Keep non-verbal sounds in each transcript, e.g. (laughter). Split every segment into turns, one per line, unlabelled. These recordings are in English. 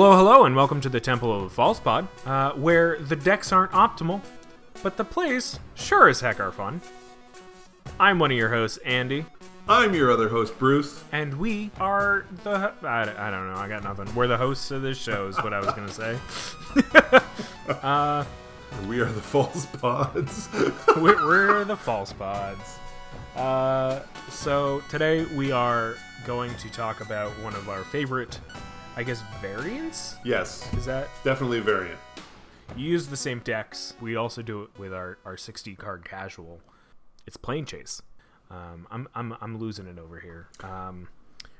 Hello, hello, and welcome to the Temple of the False Pod, uh, where the decks aren't optimal, but the plays sure as heck are fun. I'm one of your hosts, Andy,
I'm your other host, Bruce.
and we are the. I, I don't know, I got nothing. We're the hosts of this show, is what I was going to say.
And (laughs) we are the False Pods. (laughs)
we're, we're the False Pods. Uh, so today we are going to talk about one of our favorite, I guess, variants?
yes,
Is that
definitely a variant.
You use the same decks. We also do it with our, our 60 card casual. It's Planechase. Um, I'm, I'm, I'm losing it over here. Um,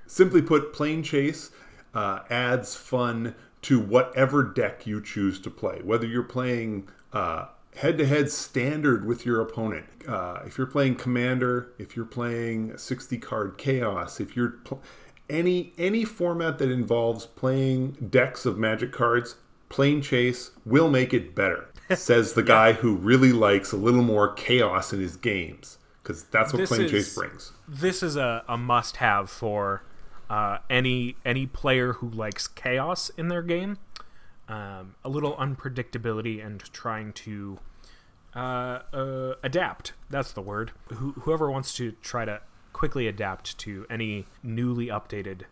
Simply put, Planechase uh, adds fun to whatever deck you choose to play. Whether you're playing head to head standard with your opponent, uh, if you're playing Commander, if you're playing 60 card Chaos, if you're pl- any any format that involves playing decks of Magic cards, Planechase will make it better. (laughs) Says the guy who really likes a little more chaos in his games because that's what
This
Plane
is-
Chase brings.
this is a, a must have for uh, any any player who likes chaos in their game. Um, a little unpredictability and trying to uh, uh, adapt. That's the word. Who, whoever wants to try to quickly adapt to any newly updated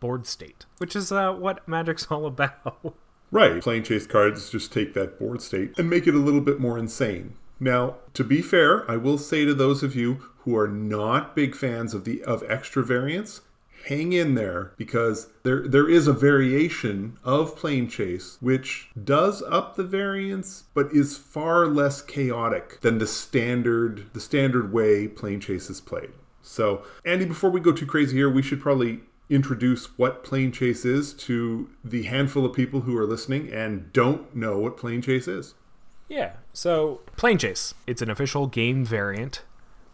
board state, which is uh, what Magic's (laughs) all about.
Right. Planechase cards just take that board state and make it a little bit more insane. Now, to be fair, I will say to those of you who are not big fans of the of extra variants, hang in there because there there is a variation of Planechase which does up the variance but is far less chaotic than the standard the standard way Planechase is played. So, Andy, before we go too crazy here, we should probably introduce what Planechase is to the handful of people who are listening and don't know what Planechase is.
Yeah. So, Planechase. It's an official game variant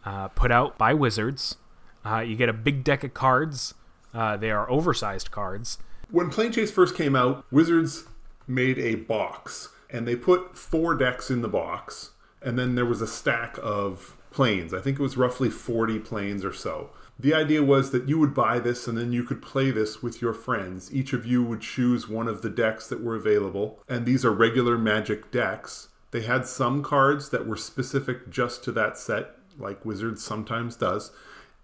uh, put out by Wizards. Uh, you get a big deck of cards. Uh, they are oversized cards.
When Planechase first came out, Wizards made a box and they put four decks in the box, and then there was a stack of planes. I think it was roughly 40 planes or so. The idea was that you would buy this and then you could play this with your friends. Each of you would choose one of the decks that were available, and these are regular magic decks. They had some cards that were specific just to that set, like Wizards sometimes does.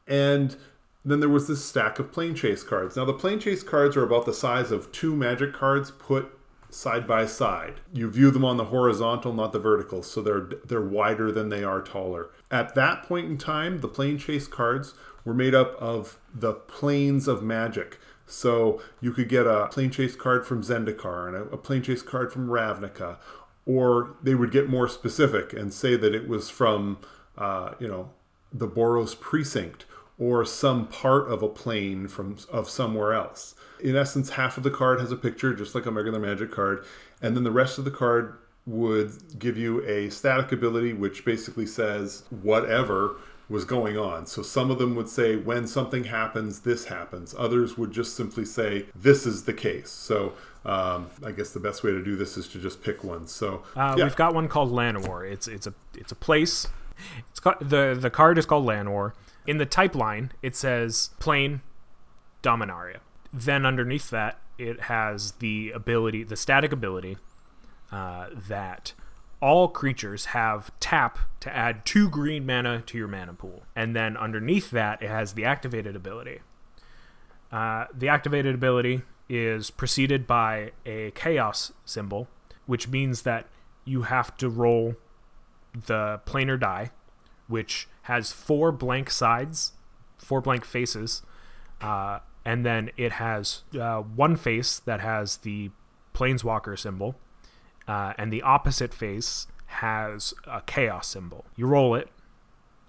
And then there was this stack of Planechase cards. Now, the Planechase cards are about the size of two magic cards put side by side. You view them on the horizontal, not the vertical, so they're they're wider than they are taller. At that point in time, the Planechase cards were made up of the planes of magic. So you could get a Planechase card from Zendikar and a, a Planechase card from Ravnica, or they would get more specific and say that it was from, uh, you know, the Boros precinct or some part of a plane from of somewhere else. In essence, half of the card has a picture, just like a regular magic card, and then the rest of the card would give you a static ability, which basically says whatever was going on. So some of them would say, when something happens, this happens. Others would just simply say, this is the case. So um, I guess the best way to do this is to just pick one. So
Uh,
yeah.
We've got one called Llanowar. It's it's a it's a place. It's got, the the card is called Llanowar. In the type line, it says plane Dominaria. Then underneath that, it has the ability, the static ability, uh, that all creatures have tap to add two green mana to your mana pool. And then underneath that, it has the activated ability. Uh, the activated ability is preceded by a chaos symbol, which means that you have to roll the planar die, which has four blank sides, four blank faces, uh, and then it has uh, one face that has the planeswalker symbol, uh, and the opposite face has a chaos symbol. You roll it,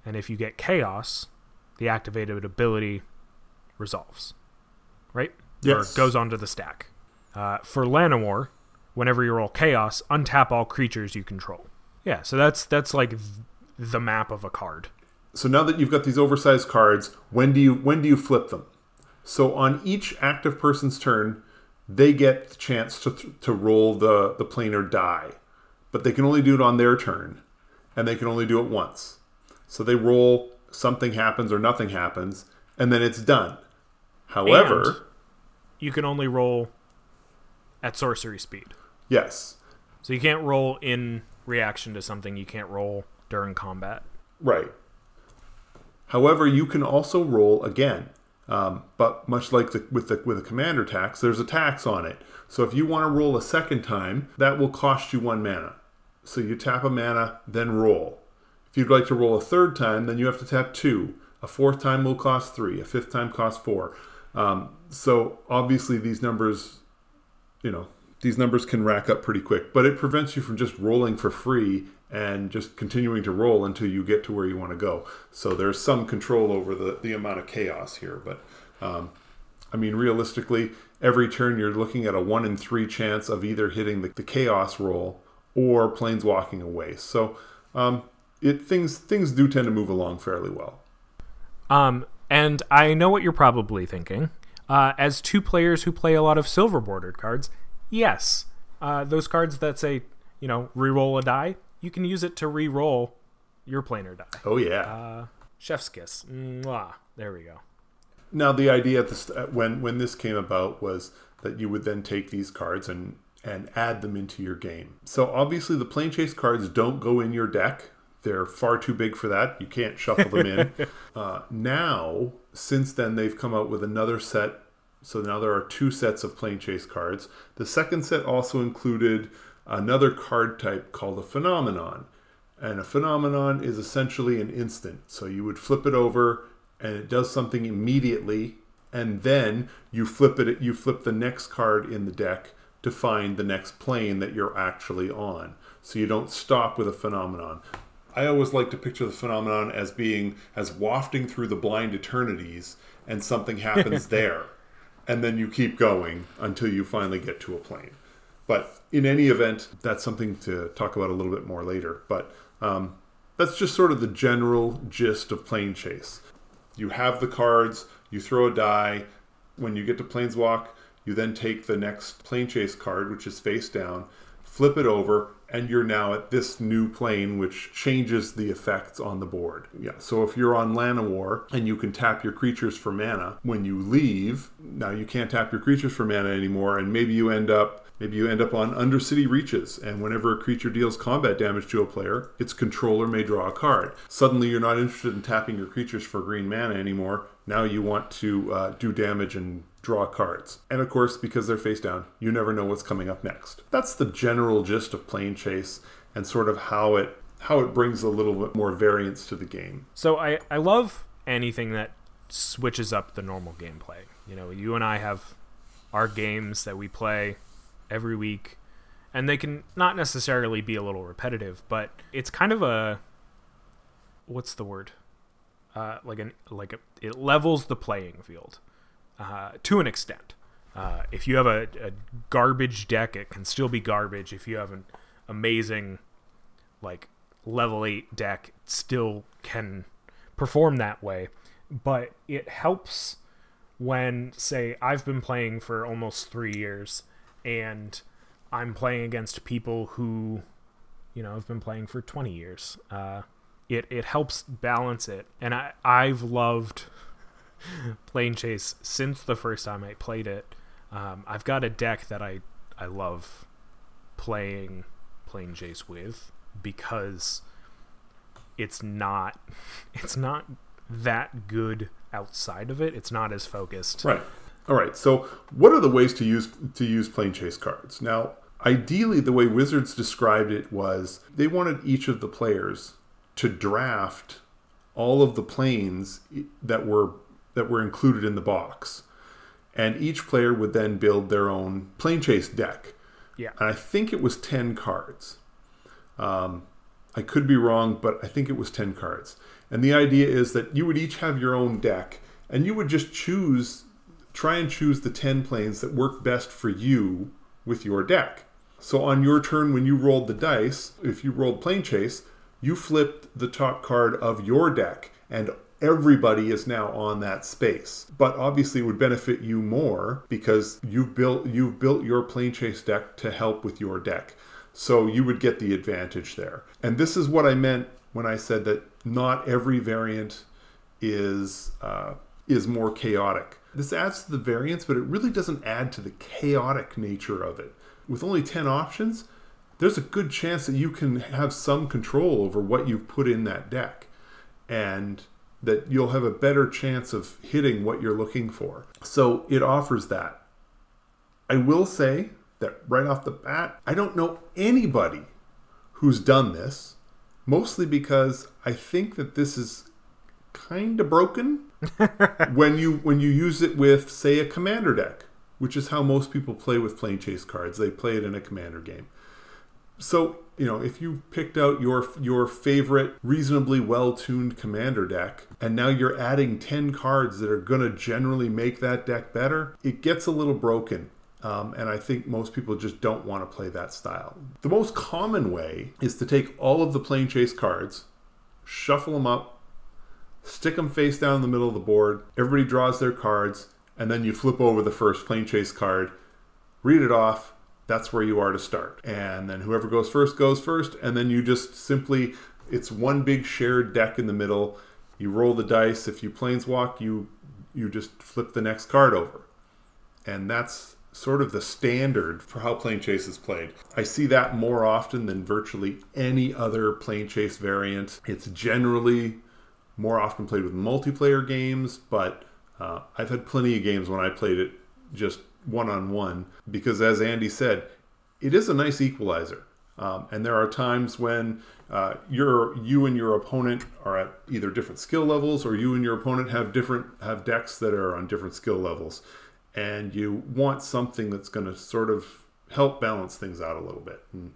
and if you get chaos, the activated ability resolves, right?
Yes.
Or goes onto the stack. Uh, for Llanowar, whenever you roll chaos, untap all creatures you control. Yeah, so that's that's like the map of a card.
so now that you've got these oversized cards, when do you when do you flip them? So on each active person's turn, they get the chance to to roll the the planar die, but they can only do it on their turn, and they can only do it once. So they roll, something happens or nothing happens, and then it's done. However,
And you can only roll at sorcery speed.
Yes.
So you can't roll in reaction to something. You can't roll during combat.
Right. However, you can also roll again. Um, but much like the, with the with a commander tax, there's a tax on it. So if you want to roll a second time, that will cost you one mana. So you tap a mana, then roll. If you'd like to roll a third time, then you have to tap two. A fourth time will cost three. A fifth time costs four. Um, so obviously these numbers, you know, these numbers can rack up pretty quick. But it prevents you from just rolling for free and just continuing to roll until you get to where you want to go. So there's some control over the, the amount of chaos here. But um, I mean, realistically, every turn you're looking at a one in three chance of either hitting the, the chaos roll or planeswalking away. So um, it things things do tend to move along fairly well.
Um, and I know what you're probably thinking. Uh, as two players who play a lot of silver bordered cards, yes, uh, those cards that say you know re-roll a die, you can use it to re-roll your planar die.
Oh yeah.
Uh, chef's kiss. Mwah. There we go.
Now the idea at the st- when when this came about was that you would then take these cards and and add them into your game. So obviously the Planechase cards don't go in your deck. They're far too big for that. You can't shuffle them in. (laughs) uh, now, since then, they've come out with another set. So now there are two sets of Planechase cards. The second set also included another card type called a phenomenon. And a phenomenon is essentially an instant. So you would flip it over and it does something immediately and then you flip it you flip the next card in the deck to find the next plane that you're actually on. So you don't stop with a phenomenon. I always like to picture the phenomenon as being as wafting through the blind eternities and something happens (laughs) there. And then you keep going until you finally get to a plane. But in any event, that's something to talk about a little bit more later. But um, that's just sort of the general gist of Planechase. You have the cards, you throw a die. When you get to Planeswalk, you then take the next Planechase card, which is face down, flip it over, and you're now at this new plane, which changes the effects on the board. Yeah. So if you're on Llanowar and you can tap your creatures for mana, when you leave, now you can't tap your creatures for mana anymore, and maybe you end up Maybe you end up on Undercity Reaches, and whenever a creature deals combat damage to a player, its controller may draw a card. Suddenly, you're not interested in tapping your creatures for green mana anymore. Now you want to uh, do damage and draw cards. And of course, because they're face down, you never know what's coming up next. That's the general gist of Planechase and sort of how it how it brings a little bit more variance to the game.
So I, I love anything that switches up the normal gameplay. You know, you and I have our games that we play every week, and they can not necessarily be a little repetitive, but it's kind of a what's the word? Uh, like an like a, it levels the playing field uh, to an extent. Uh, if you have a, a, garbage deck, it can still be garbage. If you have an amazing like level eight deck, still can perform that way. But it helps when, say, I've been playing for almost three years and I'm playing against people who, you know, have been playing for 20 years. Uh, it it helps balance it, and I I've loved (laughs) Planechase since the first time I played it. Um, I've got a deck that I I love playing Planechase with because it's not (laughs) it's not that good outside of it. It's not as focused.
Right. All right. So, what are the ways to use to use Planechase cards? Now, ideally, the way Wizards described it was they wanted each of the players to draft all of the planes that were that were included in the box, and each player would then build their own Planechase deck.
Yeah.
And I think it was ten cards. Um, I could be wrong, but I think it was ten cards. And the idea is that you would each have your own deck, and you would just choose try and choose the 10 planes that work best for you with your deck. So on your turn, when you rolled the dice, if you rolled Planechase, you flipped the top card of your deck, and everybody is now on that space. But obviously, it would benefit you more because you've built you've built your Planechase deck to help with your deck. So you would get the advantage there. And this is what I meant when I said that not every variant is uh, is more chaotic this adds to the variance, but it really doesn't add to the chaotic nature of it. With only 10 options, there's a good chance that you can have some control over what you've put in that deck and that you'll have a better chance of hitting what you're looking for. So it offers that. I will say that right off the bat, I don't know anybody who's done this, mostly because I think that this is kind of broken (laughs) when you when you use it with say a commander deck, which is how most people play with Planechase cards. They play it in a commander game. So, you know, if you picked out your your favorite reasonably well-tuned commander deck and now you're adding 10 cards that are going to generally make that deck better, it gets a little broken. Um, and I think most people just don't want to play that style. The most common way is to take all of the Planechase cards, shuffle them up, stick them face down in the middle of the board. Everybody draws their cards, and then you flip over the first Planechase card, read it off. That's where you are to start. And then whoever goes first goes first, and then you just simply, it's one big shared deck in the middle. You roll the dice. If you planeswalk, you you just flip the next card over. And that's sort of the standard for how Planechase is played. I see that more often than virtually any other Planechase variant. It's generally more often played with multiplayer games, but uh, I've had plenty of games when I played it just one on one because, as Andy said, it is a nice equalizer. Um, and there are times when uh, you you and your opponent are at either different skill levels, or you and your opponent have different have decks that are on different skill levels, and you want something that's going to sort of help balance things out a little bit. And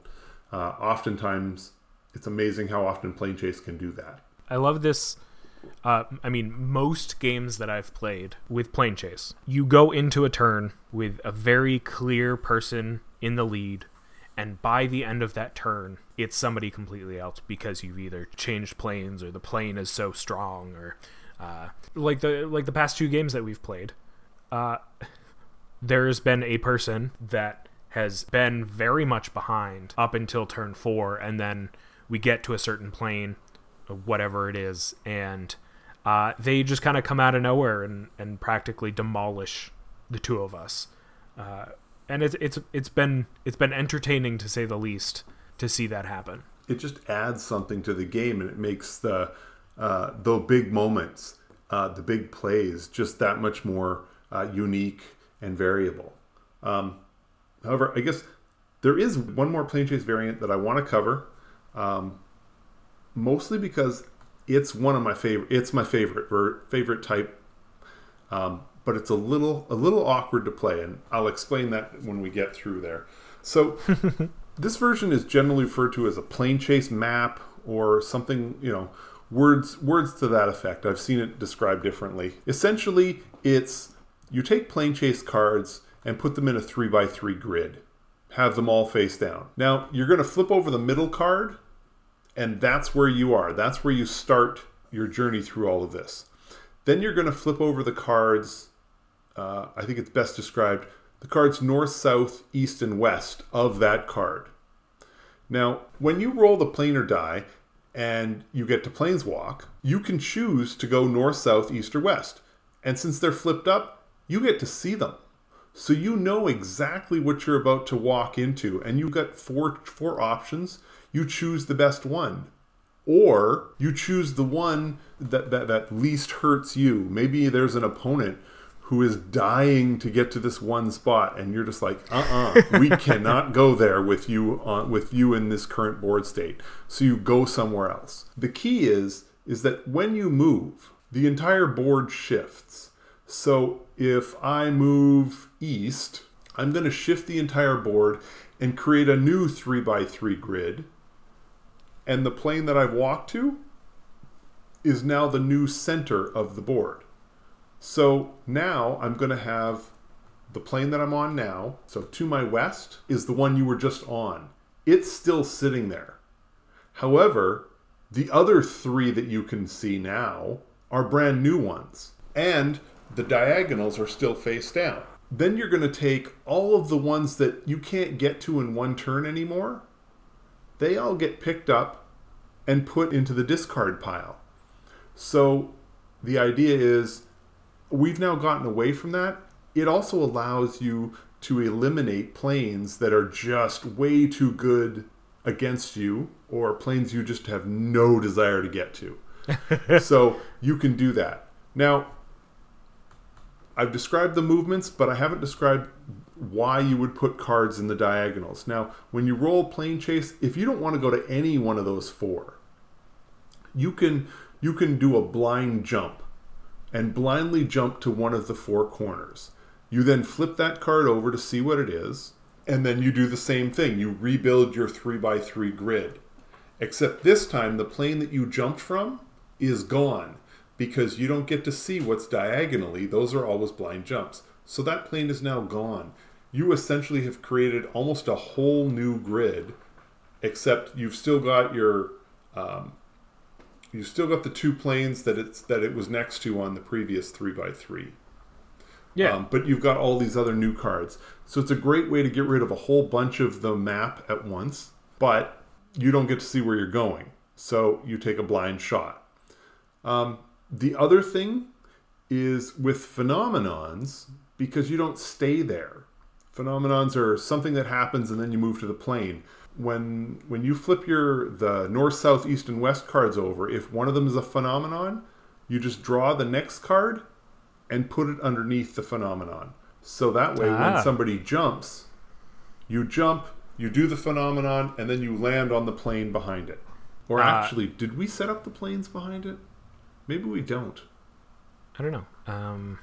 uh, oftentimes, it's amazing how often Planechase can do that.
I love this uh, I mean, most games that I've played with Planechase, you go into a turn with a very clear person in the lead, and by the end of that turn, it's somebody completely else because you've either changed planes or the plane is so strong, or uh, like the like the past two games that we've played. Uh, (laughs) there's been a person that has been very much behind up until turn four, and then we get to a certain plane whatever it is, and uh, they just kind of come out of nowhere and, and practically demolish the two of us. Uh, and it's it's it's been it's been entertaining to say the least to see that happen.
It just adds something to the game, and it makes the uh, the big moments, uh, the big plays, just that much more uh, unique and variable. Um, however, I guess there is one more Planechase variant that I want to cover. Um, mostly because it's one of my favorite. It's my favorite or favorite type, um, but it's a little a little awkward to play, and I'll explain that when we get through there. So, (laughs) this version is generally referred to as a Planechase map or something. You know, words words to that effect. I've seen it described differently. Essentially, it's you take Planechase cards and put them in a three by three grid. Have them all face down. Now you're going to flip over the middle card and that's where you are. That's where you start your journey through all of this. Then you're going to flip over the cards. Uh, I think it's best described the cards north, south, east, and west of that card. Now, when you roll the planar die and you get to planeswalk, you can choose to go north, south, east, or west. And since they're flipped up, you get to see them. So you know exactly what you're about to walk into, and you've got four four options you choose the best one or you choose the one that, that, that least hurts you. Maybe there's an opponent who is dying to get to this one spot, and you're just like, uh-uh, we (laughs) cannot go there with you on with you in this current board state. So you go somewhere else. The key is is that when you move, the entire board shifts. So if I move east, I'm going to shift the entire board and create a new three by three grid and the plane that I've walked to is now the new center of the board. So now I'm going to have the plane that I'm on now. So to my west is the one you were just on. It's still sitting there. However, the other three that you can see now are brand new ones. And the diagonals are still face down. Then you're going to take all of the ones that you can't get to in one turn anymore they all get picked up and put into the discard pile. So the idea is we've now gotten away from that. It also allows you to eliminate planes that are just way too good against you or planes you just have no desire to get to. (laughs) so you can do that. Now, I've described the movements, but I haven't described why you would put cards in the diagonals. Now, when you roll Planechase, if you don't want to go to any one of those four, you can you can do a blind jump and blindly jump to one of the four corners. You then flip that card over to see what it is, and then you do the same thing. You rebuild your 3x3 grid. Except this time, the plane that you jumped from is gone because you don't get to see what's diagonally. Those are always blind jumps. So that plane is now gone. You essentially have created almost a whole new grid, except you've still got your um, you've still got the two planes that it's that it was next to on the previous three by three.
Yeah.
Um, but you've got all these other new cards. So it's a great way to get rid of a whole bunch of the map at once, but you don't get to see where you're going. So you take a blind shot. Um, the other thing is with phenomenons, because you don't stay there. Phenomenons are something that happens and then you move to the plane. When when you flip your the north, south, east, and west cards over, if one of them is a phenomenon, you just draw the next card and put it underneath the phenomenon. So that way,
Ah.
when somebody jumps, you jump, you do the phenomenon, and then you land on the plane behind it. Or
Ah.
actually, did we set up the planes behind it? Maybe we don't.
I don't know. Um,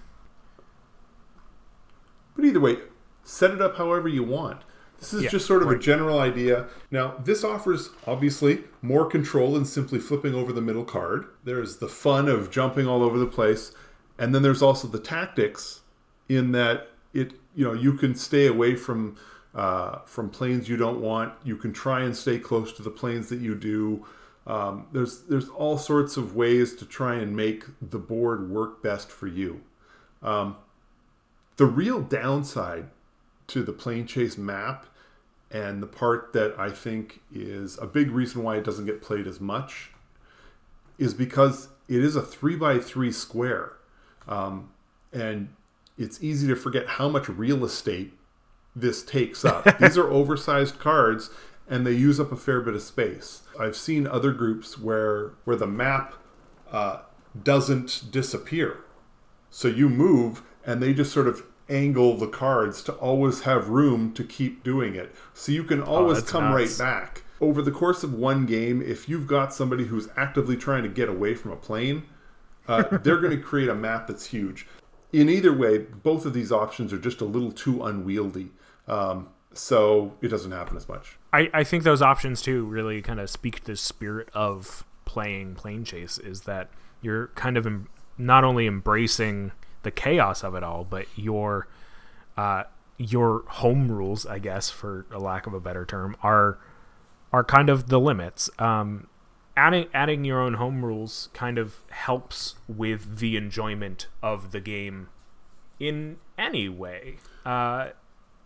But either way, set it up however you want. This is
Yeah,
just sort of a general idea. Now, this offers obviously more control than simply flipping over the middle card. There's the fun of jumping all over the place, and then there's also the tactics in that it you know you can stay away from uh, from planes you don't want. You can try and stay close to the planes that you do. Um, there's there's all sorts of ways to try and make the board work best for you. Um, the real downside to the Planechase map and the part that I think is a big reason why it doesn't get played as much is because it is a three by three square, um, and it's easy to forget how much real estate this takes up. (laughs) These are oversized cards, and they use up a fair bit of space. I've seen other groups where where the map uh, doesn't disappear. So you move, and they just sort of angle the cards to always have room to keep doing it. So you can always
Oh,
come
nuts.
right back. Over the course of one game, if you've got somebody who's actively trying to get away from a plane, uh, (laughs) they're going to create a map that's huge. In either way, both of these options are just a little too unwieldy. Um, so it doesn't happen as much.
I, I think those options too really kind of speak to the spirit of playing Planechase is that you're kind of em- not only embracing the chaos of it all, but your uh, your home rules, I guess, for a lack of a better term, are are kind of the limits. Um, adding adding your own home rules kind of helps with the enjoyment of the game in any way. Uh,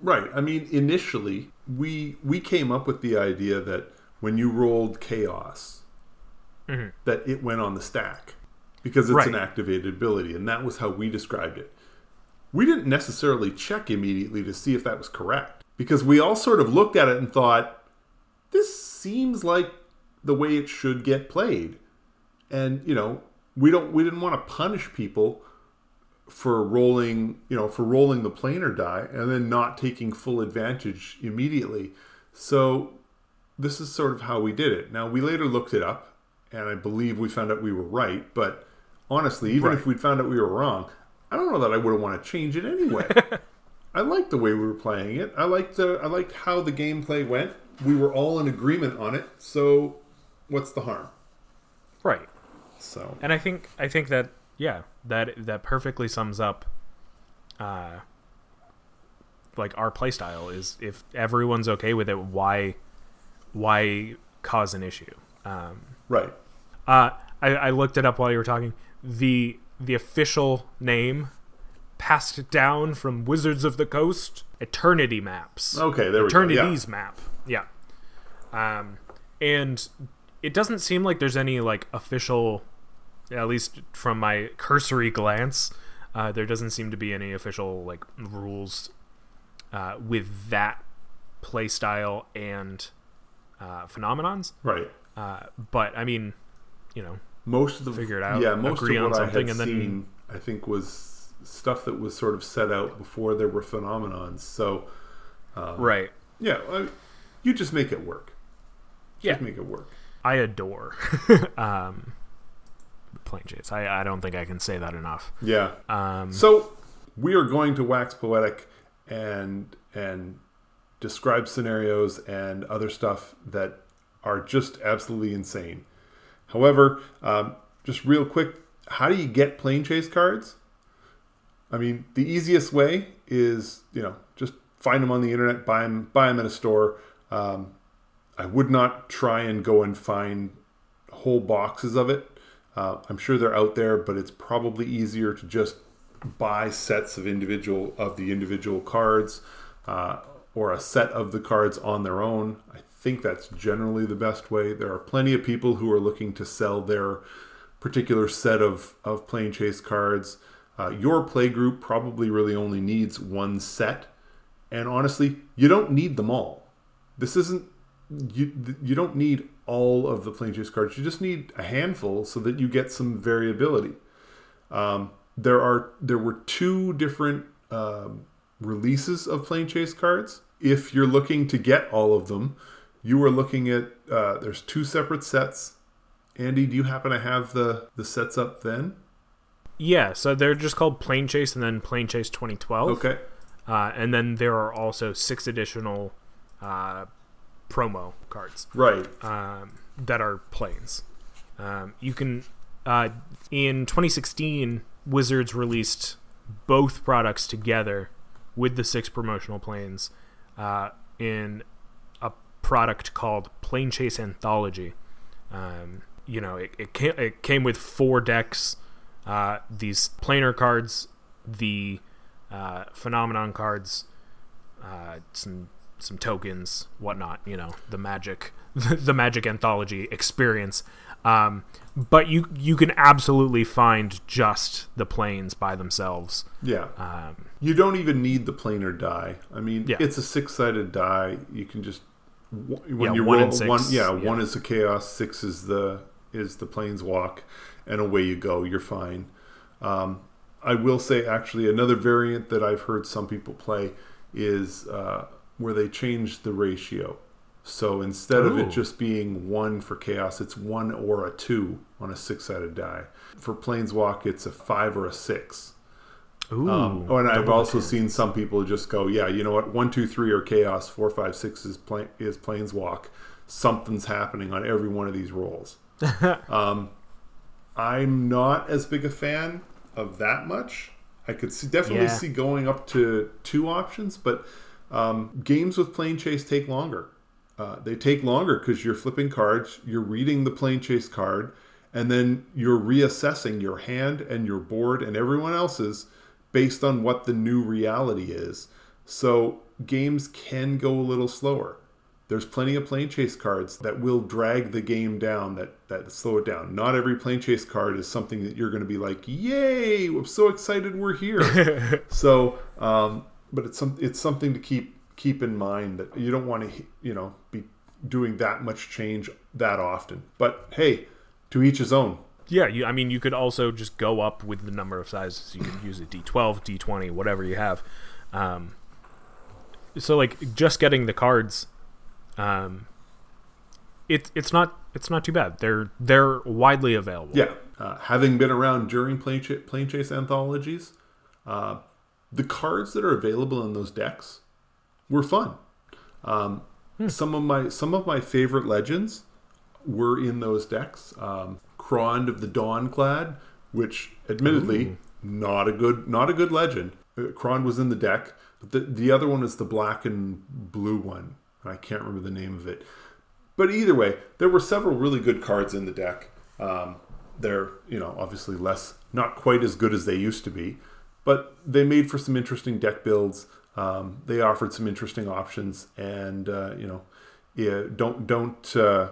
Right. I mean, initially, we we came up with the idea that when you rolled chaos, mm-hmm. that it went on the stack because it's an activated ability, and that was how we described it. We didn't necessarily check immediately to see if that was correct because we all sort of looked at it and thought, "This seems like the way it should get played," and you know, we don't we didn't want to punish people for rolling, you know, for rolling the planar die and then not taking full advantage immediately. So this is sort of how we did it. Now we later looked it up and I believe we found out we were right, but honestly, even
Right.
if we'd found out we were wrong, I don't know that I would have want to change it anyway. (laughs) I liked the way we were playing it. I liked the I liked how the gameplay went. We were all in agreement on it. So what's the harm?
right.
So
and I think I think that yeah that that perfectly sums up uh like our playstyle is if everyone's okay with it why why cause an issue um
right.
uh I, I looked it up while you were talking the the official name passed down from Wizards of the Coast Eternities Map
Okay, there we go. Yeah.
Eternities Map. Yeah. Um, and it doesn't seem like there's any like official, at least from my cursory glance, Uh, there doesn't seem to be any official like rules uh, with that play style and uh, phenomenons.
Right.
Uh, but I mean, you know,
Most of the
Figure it out,
Yeah, most of what I had seen, I think, was stuff that was sort of set out before there were phenomenons. So, um,
right?
yeah, I, you just make it work.
Yeah.
Just make it work.
I adore (laughs) um, Planechase. I, I don't think I can say that enough.
Yeah.
Um,
So we are going to wax poetic and and describe scenarios and other stuff that are just absolutely insane. However, um, just real quick, how do you get Planechase cards? I mean, the easiest way is you know just find them on the internet, buy them, buy them at a store. Um, I would not try and go and find whole boxes of it. Uh, I'm sure they're out there, but it's probably easier to just buy sets of individual of the individual cards uh, or a set of the cards on their own. I think that's generally the best way. There are plenty of people who are looking to sell their particular set of of Planechase cards. Uh, your play group probably really only needs one set, and honestly, you don't need them all. This isn't you. You don't need all of the Planechase cards. You just need a handful so that you get some variability. Um, there are there were two different um, releases of Planechase cards. If you're looking to get all of them, you are looking at uh, there's two separate sets. Andy, do you happen to have the the sets up then?
yeah, so they're just called Planechase and then Planechase 2012.
Okay.
Uh, and then there are also six additional uh, promo cards
Right.
um, that are planes. Um, you can uh, in 2016, Wizards released both products together with the six promotional planes uh, in a product called Planechase Anthology. Um, you know, it, it, came, it came with four decks, uh, these planar cards, the uh, phenomenon cards, uh, some some tokens, whatnot. You know, the magic, (laughs) the magic anthology experience. Um, but you you can absolutely find just the planes by themselves.
Yeah.
Um,
You don't even need the planar die. I mean,
Yeah.
it's a six-sided die. You can just when
Yeah,
you
one
roll one, yeah,
yeah.
one is the chaos, six is the is the planeswalk, and away you go. You're fine. Um, I will say, actually, another variant that I've heard some people play is uh, where they change the ratio. So instead of it just being one for chaos, it's one or a two on a six-sided die. For planeswalk, it's a five or a six.
ooh,
Um, oh, and I've also
twos.
seen some people just go, yeah, you know what? One, two, three are chaos. Four, five, six is plane is planeswalk. Something's happening on every one of these rolls. (laughs) um, I'm not as big a fan of that much. I could see, definitely
Yeah.
see going up to two options, but um, games with Planechase take longer. Uh, they take longer because you're flipping cards, you're reading the Planechase card, and then you're reassessing your hand and your board and everyone else's based on what the new reality is. So games can go a little slower. There's plenty of Planechase cards that will drag the game down, that that slow it down. Not every Planechase card is something that you're going to be like, "Yay! I'm so excited we're here." (laughs) so, um, but it's some it's something to keep keep in mind that you don't want to you know be doing that much change that often. But hey, to each his own.
Yeah, you, I mean, you could also just go up with the number of sizes. You could use a D12, D20, whatever you have. Um, so, like, just getting the cards, um, it, it's not it's not too bad. They're they're widely available.
Yeah, uh, having been around during plane, ch- Planechase anthologies, uh, the cards that are available in those decks were fun. Um, Some of my some of my favorite legends were in those decks. Um, of the Dawnclad, which admittedly not a good not a good legend. Uh, was in the deck, but the the other one is the black and blue one. I can't remember the name of it. But either way, there were several really good cards in the deck. Um, they're, you know, obviously less, not quite as good as they used to be, but they made for some interesting deck builds. Um, they offered some interesting options, and uh, you know, yeah, don't don't uh,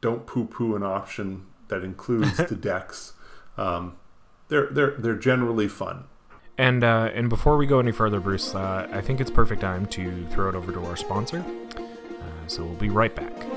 don't poo-poo an option that includes the (laughs) decks. Um, they're they're they're generally fun.
And uh, and before we go any further, Bruce, uh, I think it's perfect time to throw it over to our sponsor. Uh, so we'll be right back.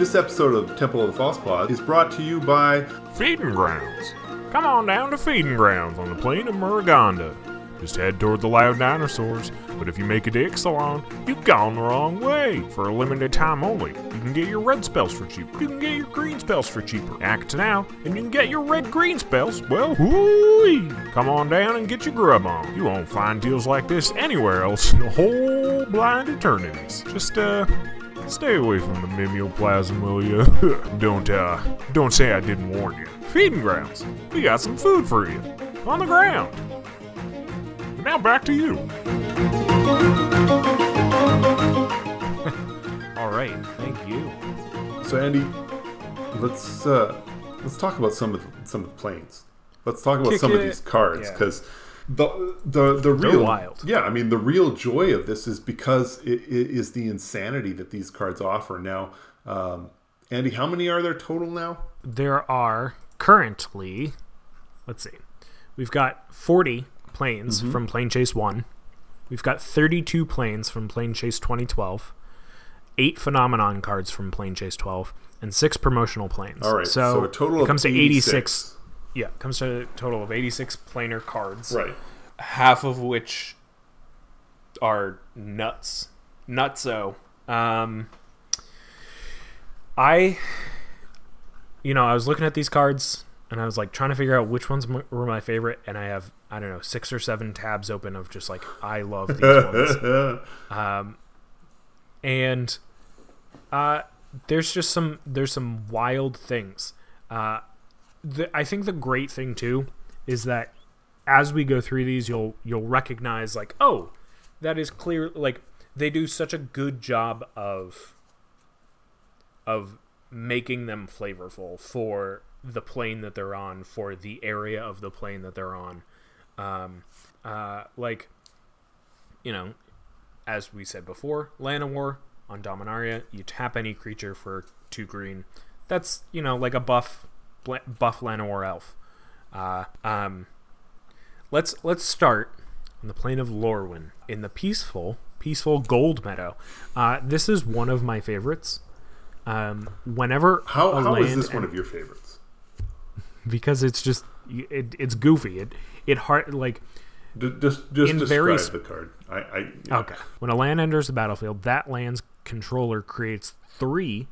This episode of Temple of the False Pod is brought to you by
Feeding Grounds. Come on down to Feeding Grounds on the plane of Muraganda. Just head toward the Loud Dinosaurs, but if you make it to Ixalan, you've gone the wrong way. For a limited time only, you can get your red spells for cheaper. You can get your green spells for cheaper. Act now, and you can get your red green spells. Well, whoo Come on down and get your grub on. You won't find deals like this anywhere else in the whole blind eternities. Just, uh, Stay away from the mimeoplasm, will you? (laughs) don't, uh, don't say I didn't warn you. Feeding grounds. We got some food for you. On the ground. Now back to you. (laughs) All right, thank you.
So Andy, let's uh, let's talk about some of the, some of the planes. Let's talk about
Kick
some of these cards
Yeah.
because the the the real
wild.
yeah I mean the real joy of this is because it, it is the insanity that these cards offer. Now, um, Andy, how many are there total now?
There are currently, let's see, we've got 40 planes from Planechase 1. We've got 32 planes from Planechase 2012, 8 Phenomenon cards from Planechase 12, and 6 promotional planes.
All right,
So,
so, a total
it comes to
86.
86. Yeah, comes to a total of 86 planar cards.
Right.
half of which are nuts. Nutso. Um, I, you know, I was looking at these cards and I was like trying to figure out which ones m- were my favorite, and I have I don't know six or seven tabs open of just like I love these ones, (laughs) um, and uh, there's just some there's some wild things. Uh, the, I think the great thing too is that as we go through these, you'll you'll recognize like, oh, that is clear. Like they do such a good job of of making them flavorful for the plane that they're on, for the area of the plane that they're on. Um, uh, like, you know, as we said before, Llanowar on Dominaria, you tap any creature for two green. That's you know like a buff buff Llanowar elf. Uh, um, let's let's start on the plane of Lorwyn in the peaceful peaceful Goldmeadow. Uh, this is one of my favorites. Um, whenever
How, how is this one of your favorites?
because it's just it, it's goofy. It it hard like
D- just just
In
describe
very
the card. I, I yeah.
Okay. When a land enters the battlefield, that land's controller creates three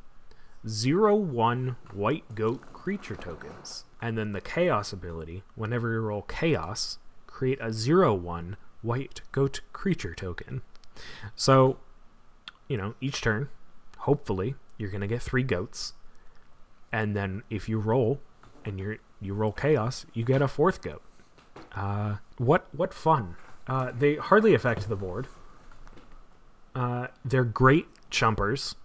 zero one white goat creature tokens. And then the chaos ability, whenever you roll chaos, create a zero one white goat creature token. So, you know, each turn, hopefully, you're gonna get three goats. And then if you roll and you you roll chaos, you get a fourth goat. Uh, what what fun! Uh, they hardly affect the board. Uh, they're great chumpers.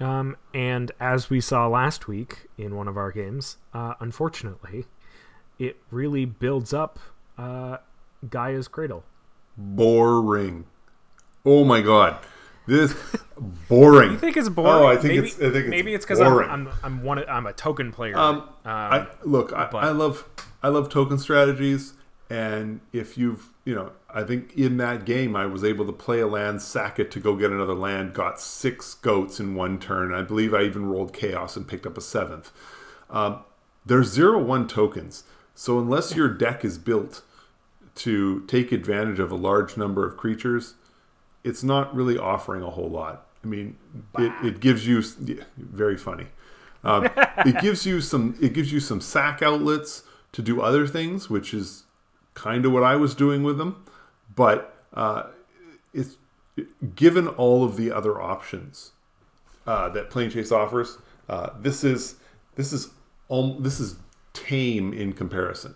Um, and as we saw last week in one of our games, uh, unfortunately, it really builds up uh, Gaea's Cradle.
boring. Oh my god, this boring.
You think it's boring?
Oh, I think
maybe,
it's- I think it's
maybe it's because I'm. I'm I'm one I'm a token player.
Um, I, look, I, I love I love token strategies, and if you've you know, I think in that game I was able to play a land, sack it to go get another land, got six goats in one turn. I believe I even rolled chaos and picked up a seventh. Um, there's zero one tokens, so unless your deck is built to take advantage of a large number of creatures, it's not really offering a whole lot. I mean, it, it gives you yeah, very funny. Um, it gives you some it gives you some sack outlets to do other things, which is kind of what I was doing with them. But uh, it's given all of the other options uh, that Planechase offers. Uh, this is this is al- this is tame in comparison.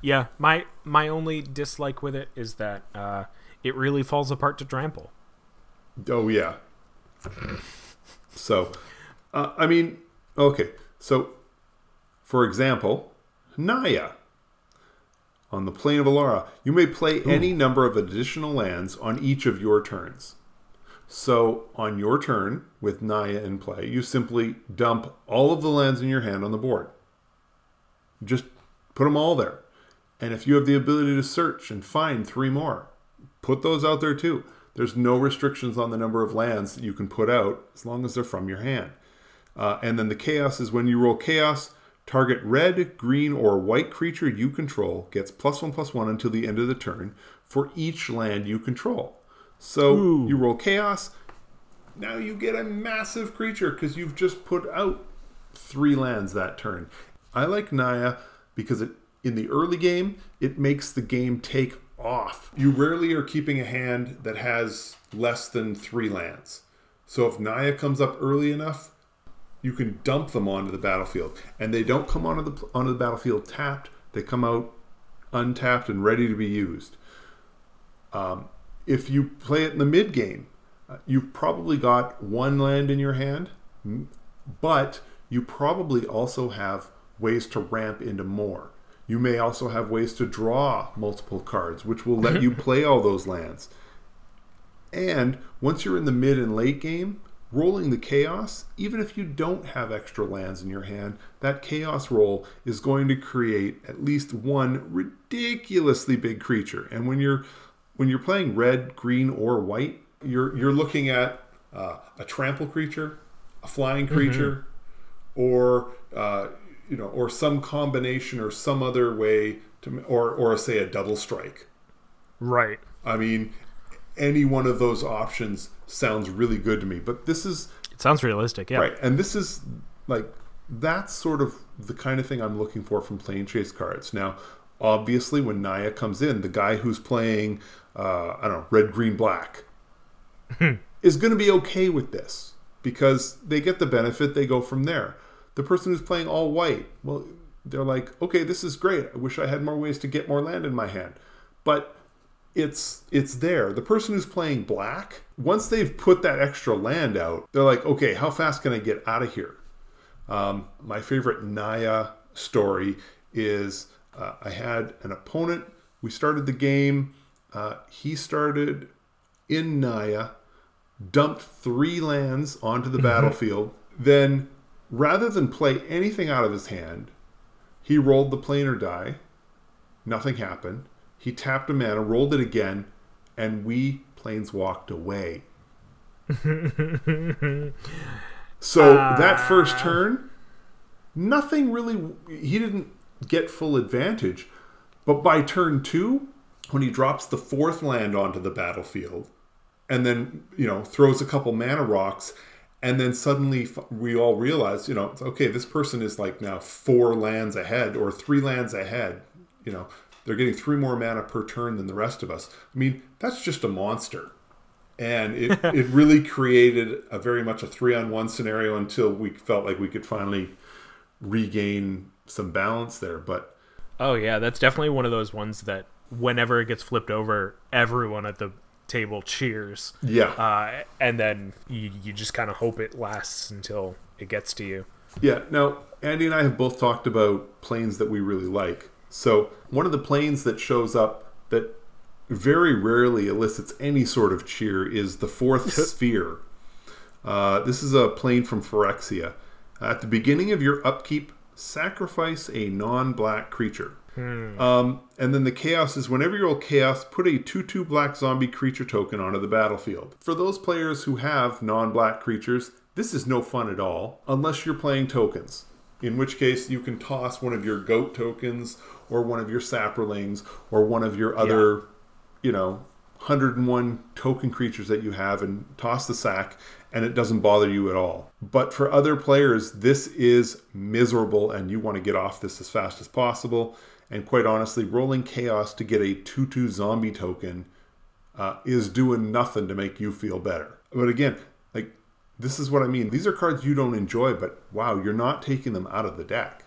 yeah, my my only dislike with it is that uh, it really falls apart to trample.
Oh yeah. So, uh, I mean, okay. So, for example, Naya. On the plane of Alara, you may play any number of additional lands on each of your turns. So on your turn with Naya in play, you simply dump all of the lands in your hand on the board. Just put them all there. And if you have the ability to search and find three more, put those out there too. There's no restrictions on the number of lands that you can put out as long as they're from your hand. Uh, and then the chaos is when you roll chaos, target red, green, or white creature you control gets plus one plus one until the end of the turn for each land you control. So
Ooh.
you roll chaos. Now you get a massive creature because you've just put out three lands that turn. I like Naya because it in the early game it makes the game take off. You rarely are keeping a hand that has less than three lands. So if Naya comes up early enough, you can dump them onto the battlefield, and they don't come onto the onto the battlefield tapped. They come out untapped and ready to be used. Um, if you play it in the mid game, uh, you've probably got one land in your hand, but you probably also have ways to ramp into more. You may also have ways to draw multiple cards, which will let (laughs) you play all those lands. And once you're in the mid and late game, rolling the chaos, even if you don't have extra lands in your hand, that chaos roll is going to create at least one ridiculously big creature. And when you're when you're playing red, green, or white, you're you're looking at uh, a trample creature, a flying creature, or uh, you know, or some combination or some other way to, or or say a double strike.
Right.
I mean, any one of those options sounds really good to me. But this is
It sounds realistic. Yeah.
right, and this is like that's sort of the kind of thing I'm looking for from playing chase cards. Now, obviously, when Naya comes in, the guy who's playing, uh, I don't know, red, green, black, is going to be okay with this because they get the benefit. They go from there. The person who's playing all white, well, they're like, okay, this is great. I wish I had more ways to get more land in my hand, but it's it's there. The person who's playing black, once they've put that extra land out, they're like, okay, how fast can I get out of here? Um, my favorite Naya story is uh, I had an opponent. We started the game. Uh, he started in Naya, dumped three lands onto the battlefield. Then, rather than play anything out of his hand, he rolled the planar die. Nothing happened. He tapped a mana, rolled it again, and we planeswalked away. (laughs) so ah. that first turn, nothing really. He didn't get full advantage, but by turn two, when he drops the fourth land onto the battlefield, and then you know throws a couple mana rocks, and then suddenly we all realize, you know, okay, this person is like now four lands ahead or three lands ahead. You know, they're getting three more mana per turn than the rest of us. I mean, that's just a monster. And it, (laughs) it really created a very much a three on one scenario until we felt like we could finally regain some balance there. But
Oh yeah, that's definitely one of those ones that whenever it gets flipped over, everyone at the table cheers.
yeah,
Uh, and then you, you just kind of hope it lasts until it gets to you.
Yeah. Now, Andy and I have both talked about planes that we really like. So, one of the planes that shows up that very rarely elicits any sort of cheer is the fourth (laughs) sphere. Uh, this is a plane from Phyrexia. At the beginning of your upkeep, sacrifice a non black creature. Um, and then the chaos is whenever you roll chaos, put a 2 2 black zombie creature token onto the battlefield. For those players who have non black creatures, this is no fun at all unless you're playing tokens. In which case, you can toss one of your goat tokens or one of your saprolings or one of your other, you know, 101 token creatures that you have and toss the sack and it doesn't bother you at all. But for other players, this is miserable and you want to get off this as fast as possible. And quite honestly, rolling chaos to get a 2 2 zombie token uh, is doing nothing to make you feel better. But again, like, this is what I mean. These are cards you don't enjoy, but wow, you're not taking them out of the deck.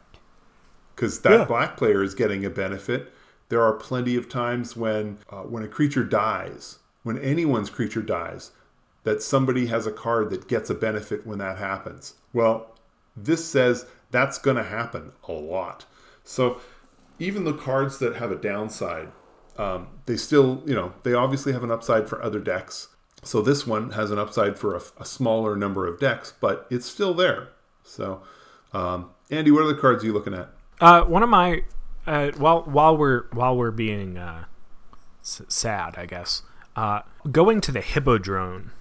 Because that
Yeah.
black player is getting a benefit. There are plenty of times when uh, when a creature dies, when anyone's creature dies, that somebody has a card that gets a benefit when that happens. Well, this says that's going to happen a lot. So even the cards that have a downside, um, they still, you know, they obviously have an upside for other decks. So this one has an upside for a, a smaller number of decks, but it's still there. So, um, Andy, what are the cards you looking at?
Uh, one of my uh, while while we're while we're being uh, s- sad, I guess. Uh, going to the Hippodrome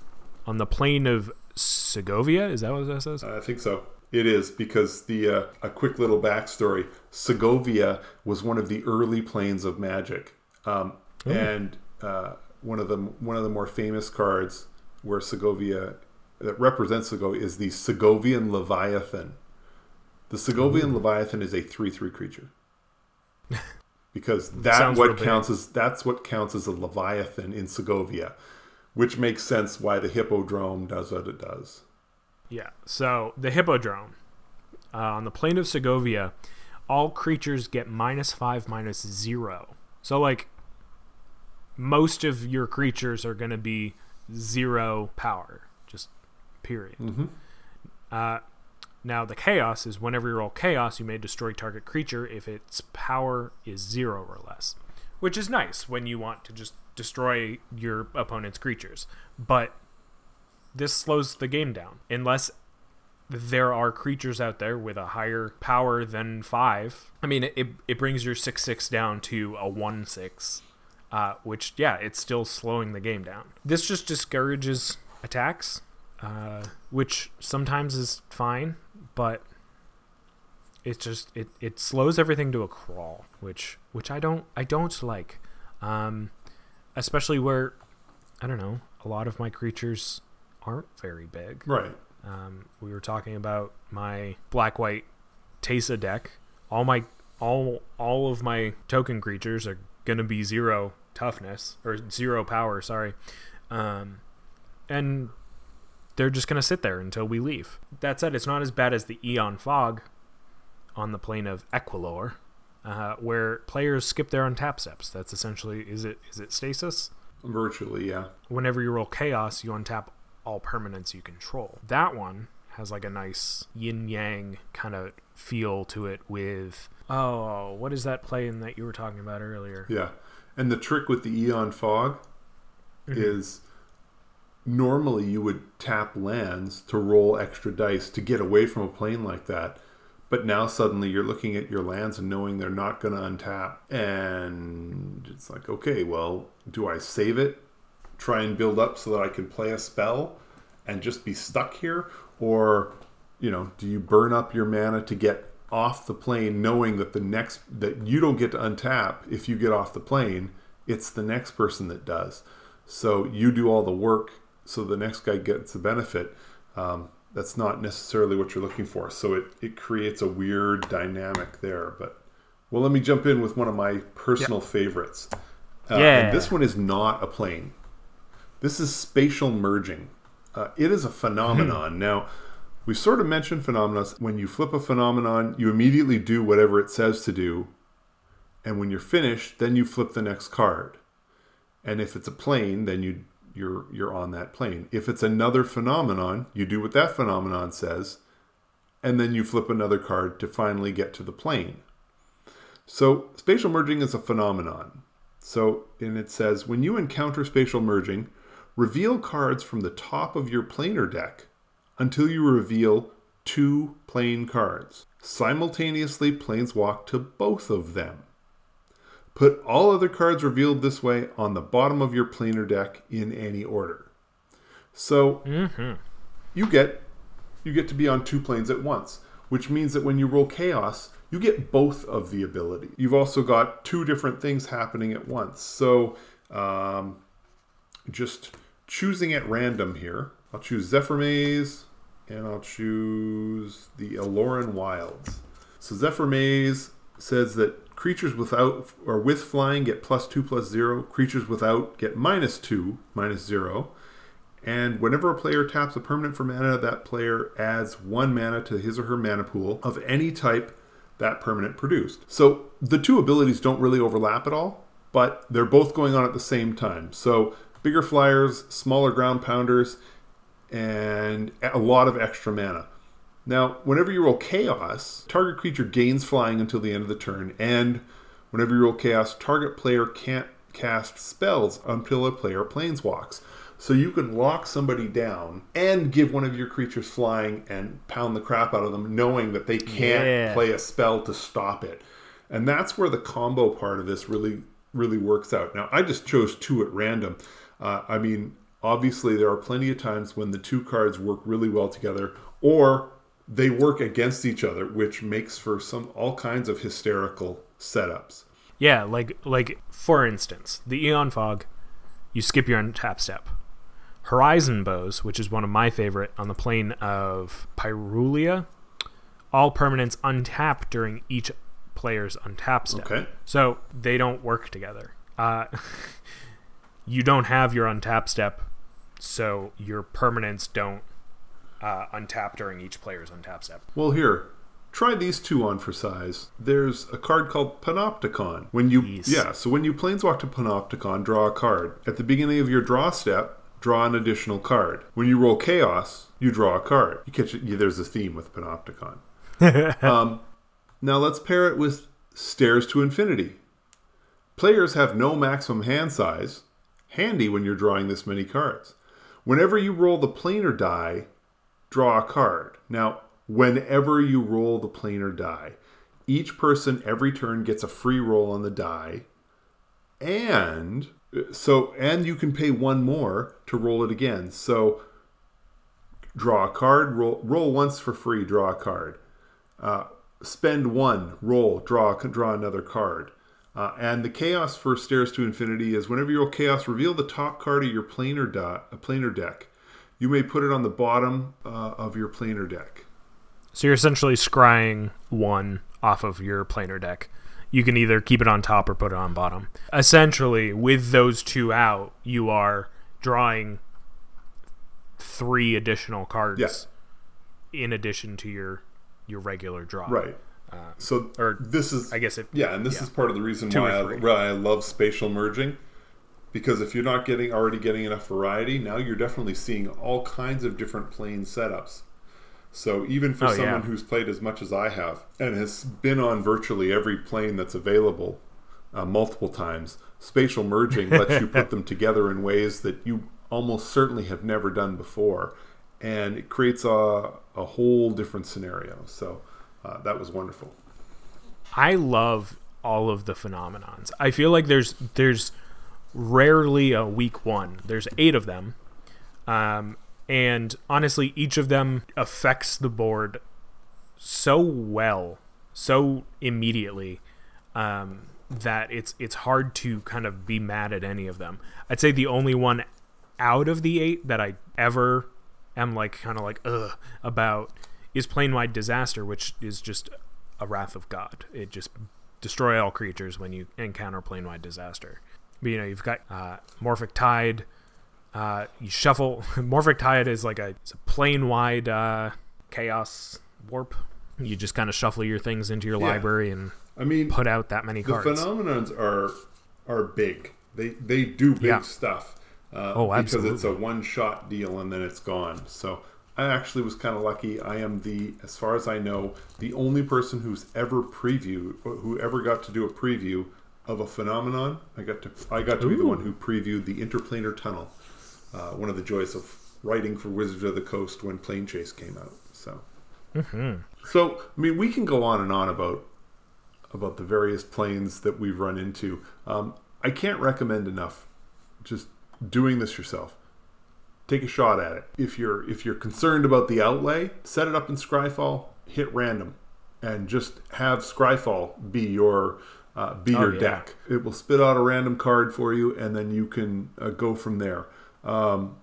on the plane of Segovia. Is that what that says?
I think so. It is because the uh, a quick little backstory. Segovia was one of the early planes of Magic, um, and uh, one of the one of the more famous cards where Segovia that represents Segovia is the Segovian Leviathan. The Segovian Leviathan is a three-three creature (laughs) because that what
big.
counts as that's what counts as a Leviathan in Segovia, which makes sense why the Hippodrome does what it does.
Yeah. So the Hippodrome uh, on the plane of Segovia, all creatures get minus five, minus zero. So like most of your creatures are going to be zero power, just period. Uh, now the chaos is whenever you roll chaos, you may destroy target creature if its power is zero or less, which is nice when you want to just destroy your opponent's creatures. But this slows the game down unless there are creatures out there with a higher power than five. I mean, it, it brings your six six down to a one six, uh, which yeah, it's still slowing the game down. This just discourages attacks, uh, which sometimes is fine, but it just it, it slows everything to a crawl, which which I don't I don't like, um, especially where I don't know a lot of my creatures aren't very big.
Right.
Um, we were talking about my black white Teysa deck. All my all all of my token creatures are gonna be zero toughness or zero power. Sorry, um, and they're just gonna sit there until we leave. That said, it's not as bad as the Eon Fog on the plane of Equilor, uh, where players skip their untap steps. That's essentially is it is it stasis?
Virtually, yeah.
whenever you roll chaos, you untap all permanents you control. That one has like a nice yin yang kind of feel to it with oh, what is that plane that you were talking about earlier?
Yeah. And the trick with the Eon Fog is normally you would tap lands to roll extra dice to get away from a plane like that. But now suddenly you're looking at your lands and knowing they're not going to untap. And it's like, okay, well, do I save it? Try and build up so that I can play a spell and just be stuck here? Or, you know, do you burn up your mana to get off the plane knowing that the next that you don't get to untap if you get off the plane it's the next person that does so you do all the work so the next guy gets the benefit um, that's not necessarily what you're looking for so it, it creates a weird dynamic there but well let me jump in with one of my personal favorites uh,
Yeah.
and this one is not a plane this is spatial merging uh, it is a phenomenon now We've sort of mentioned phenomena. When you flip a phenomenon, you immediately do whatever it says to do. And when you're finished, then you flip the next card. And if it's a plane, then you you're you're on that plane. If it's another phenomenon, you do what that phenomenon says, and then you flip another card to finally get to the plane. So spatial merging is a phenomenon. So and it says when you encounter spatial merging, reveal cards from the top of your planar deck until you reveal two plane cards. Simultaneously planeswalk to both of them. Put all other cards revealed this way on the bottom of your planar deck in any order. So you get you get to be on two planes at once, which means that when you roll chaos, you get both of the ability. You've also got two different things happening at once. So um, just choosing at random here. I'll choose Zephyr Maze and I'll choose the Eloren Wilds. So Zephyr Maze says that creatures without or with flying get plus two plus zero. Creatures without get minus two minus zero. And whenever a player taps a permanent for mana, that player adds one mana to his or her mana pool of any type that permanent produced. So the two abilities don't really overlap at all, but they're both going on at the same time. So bigger flyers, smaller ground pounders, and a lot of extra mana. Now, whenever you roll Chaos, target creature gains flying until the end of the turn, and whenever you roll Chaos, target player can't cast spells until a player planeswalks. So you can lock somebody down and give one of your creatures flying and pound the crap out of them, knowing that they can't
Yeah.
play a spell to stop it. And that's where the combo part of this really, really works out. Now, I just chose two at random. Uh, I mean, obviously, there are plenty of times when the two cards work really well together, or they work against each other, which makes for some all kinds of hysterical setups.
Yeah, like like for instance, the Eon Fog, you skip your untap step. Horizon Boughs, which is one of my favorite on the plane of Pyrulea, all permanents untap during each player's untap step.
Okay.
So they don't work together. Uh, (laughs) you don't have your untap step, so your permanents don't uh, untap during each player's untap step.
Well, here, try these two on for size. There's a card called Panopticon. When you yeah, so when you planeswalk to Panopticon, draw a card. At the beginning of your draw step, draw an additional card. When you roll Chaos, you draw a card. You catch it. Yeah, there's a theme with Panopticon. (laughs) um, now let's pair it with Stairs to Infinity. Players have no maximum hand size. Handy when you're drawing this many cards. Whenever you roll the planar die, draw a card. Now, whenever you roll the planar die, each person every turn gets a free roll on the die, and so and you can pay one more to roll it again. So draw a card, roll roll once for free, draw a card. Uh, spend one, roll, draw draw another card. Uh, and the chaos for Stairs to Infinity is whenever you roll chaos, reveal the top card of your planar, dot, a planar deck. You may put it on the bottom uh, of your planar deck.
So you're essentially scrying one off of your planar deck. You can either keep it on top or put it on bottom. Essentially, with those two out, you are drawing three additional cards
Yes.
in addition to your your regular draw.
Right. so
or
this is
I guess it
yeah, and this
yeah.
is part of the reason
Two
why I, why I love spatial merging. Because if you're not getting already getting enough variety, now you're definitely seeing all kinds of different plane setups. So even for
Oh,
someone
yeah.
who's played as much as I have and has been on virtually every plane that's available uh, multiple times, spatial merging lets you put (laughs) them together in ways that you almost certainly have never done before, and it creates a a whole different scenario. So uh, that was wonderful.
I love all of the phenomenons. I feel like there's there's rarely a week one. There's eight of them, um, and honestly, each of them affects the board so well, so immediately, um, that it's it's hard to kind of be mad at any of them. I'd say the only one out of the eight that I ever am like kind of like ugh about is Planewide Disaster, which is just a wrath of God. It just destroy all creatures when you encounter Planewide Disaster. But you know you've got uh, morphic tide. Uh, you shuffle (laughs) morphic tide is like a, it's a plane wide uh, chaos warp. You just kind of shuffle your things into your
Yeah.
library and
I mean,
put out that many
the
cards.
The phenomenons are are big. They they do big
Yeah.
stuff. Uh,
Oh,
because it's a one shot deal and then it's gone. So I actually was kind of lucky. I am the, as far as I know, the only person who's ever previewed, who ever got to do a preview of a phenomenon. I got to I got to be the one who previewed the interplanar tunnel. Uh, one of the joys of writing for Wizards of the Coast when Planechase came out. So. So, I mean, we can go on and on about about the various planes that we've run into. Um, I can't recommend enough just doing this yourself. Take a shot at it. If you're if you're concerned about the outlay, set it up in Scryfall, hit random, and just have Scryfall be your uh, be
Oh,
your
yeah.
deck. It will spit out a random card for you, and then you can uh, go from there. Um,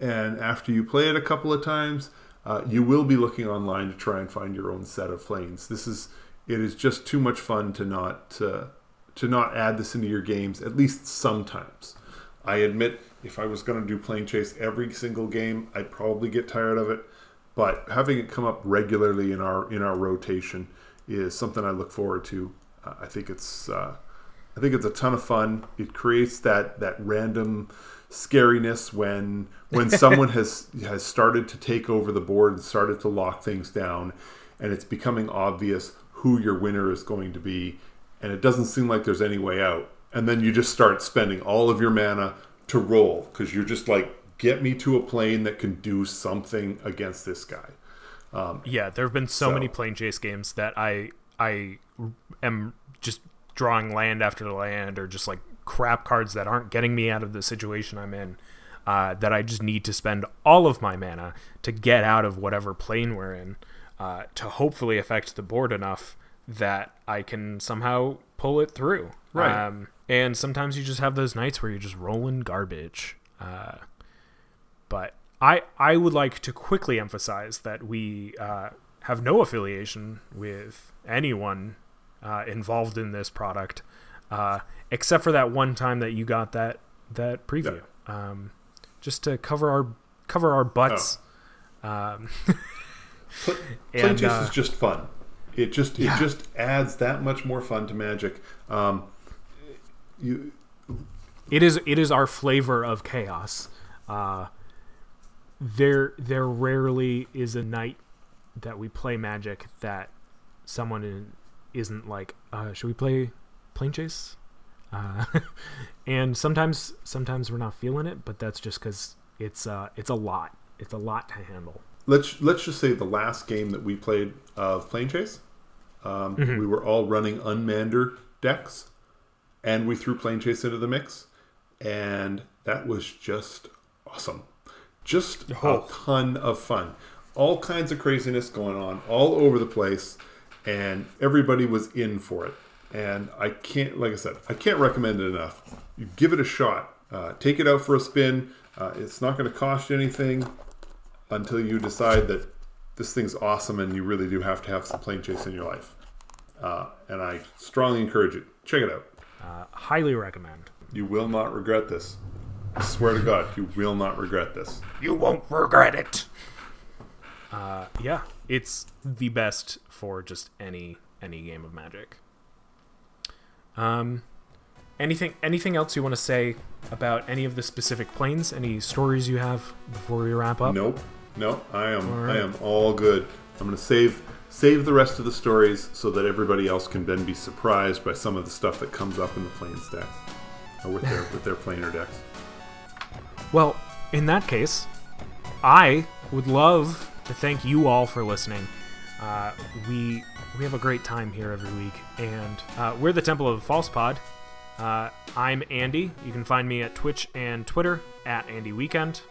and after you play it a couple of times, uh, you will be looking online to try and find your own set of planes. This is it is just too much fun to not uh, to not add this into your games at least sometimes. I admit if I was going to do Planechase every single game, I'd probably get tired of it. But having it come up regularly in our in our rotation is something I look forward to. Uh, I think it's uh, I think it's a ton of fun. It creates that that random scariness when when (laughs) someone has has started to take over the board and started to lock things down, and it's becoming obvious who your winner is going to be, and it doesn't seem like there's any way out. And then you just start spending all of your mana to roll because you're just like get me to a plane that can do something against this guy.
Yeah, there have been so,
So-
many Planechase games that I I am just drawing land after land or just like crap cards that aren't getting me out of the situation I'm in. Uh, that I just need to spend all of my mana to get out of whatever plane we're in uh, to hopefully affect the board enough that I can somehow pull it through.
Right.
Um, and sometimes you just have those nights where you're just rolling garbage. Uh, but I I would like to quickly emphasize that we uh, have no affiliation with anyone uh, involved in this product, uh, except for that one time that you got that that preview, um, just to cover our cover our butts. Um, (laughs) (laughs) And,
chase
uh,
is just fun. It just
Yeah.
it just adds that much more fun to Magic. Um, you
it is it is our flavor of chaos. Uh, there there rarely is a night that we play Magic that someone in, isn't like, uh, should we play Planechase? Uh, (laughs) and sometimes sometimes we're not feeling it, but that's just because it's uh, it's a lot. It's a lot to handle.
let's let's just say the last game that we played of Planechase, um,
Mm-hmm.
we were all running unmander decks, and we threw Planechase into the mix, and that was just awesome. Just
Oh.
a ton of fun. All kinds of craziness going on all over the place, and everybody was in for it. And I can't, like I said, I can't recommend it enough. You give it a shot. Uh, take it out for a spin. Uh, it's not going to cost you anything until you decide that this thing's awesome and you really do have to have some Planechase in your life. Uh, and I strongly encourage it. Check it out.
Uh, highly recommend.
You will not regret this. I swear to God, you will not regret this.
You won't regret it. Uh, yeah, it's the best for just any any game of Magic. Um, anything anything else you want to say about any of the specific planes? Any stories you have before we wrap up?
Nope, nope. I am,
right.
I am all good. I'm going to save save the rest of the stories so that everybody else can then be surprised by some of the stuff that comes up in the planes decks or with their (laughs) with their planar decks.
Well, in that case, I would love to thank you all for listening. Uh, we we have a great time here every week, and uh, we're the Temple of the False Pod. Uh, I'm Andy. You can find me at Twitch and Twitter at Andy Weekend.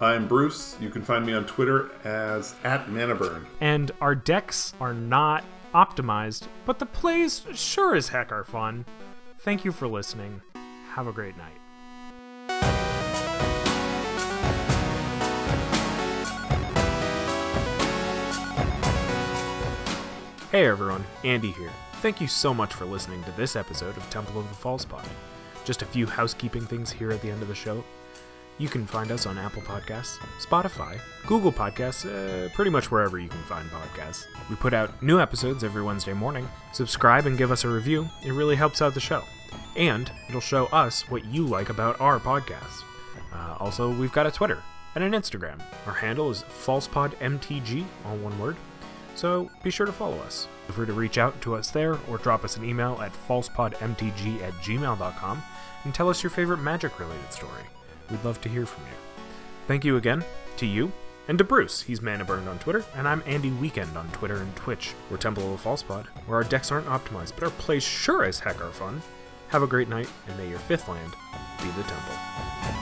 I'm Bruce. You can find me on Twitter as at Manaburn.
And our decks are not optimized, but the plays sure as heck are fun. Thank you for listening. Have a great night. Hey everyone, Andy here. Thank you so much for listening to this episode of Temple of the False Pod. Just a few housekeeping things here at the end of the show. You can find us on Apple Podcasts, Spotify, Google Podcasts, uh, pretty much wherever you can find podcasts. We put out new episodes every Wednesday morning. Subscribe and give us a review, it really helps out the show. And it'll show us what you like about our podcast. Uh, also, we've got a Twitter and an Instagram. Our handle is falsepodmtg, all one word. So be sure to follow us. Feel free to reach out to us there or drop us an email at falsepodmtg at gmail.com and tell us your favorite magic related story. We'd love to hear from you. Thank you again to you and to Bruce. He's Mana Burned on Twitter, and I'm Andy Weekend on Twitter and Twitch. We're Temple of the False Pod, where our decks aren't optimized, but our plays sure as heck are fun. Have a great night, and may your fifth land be the temple.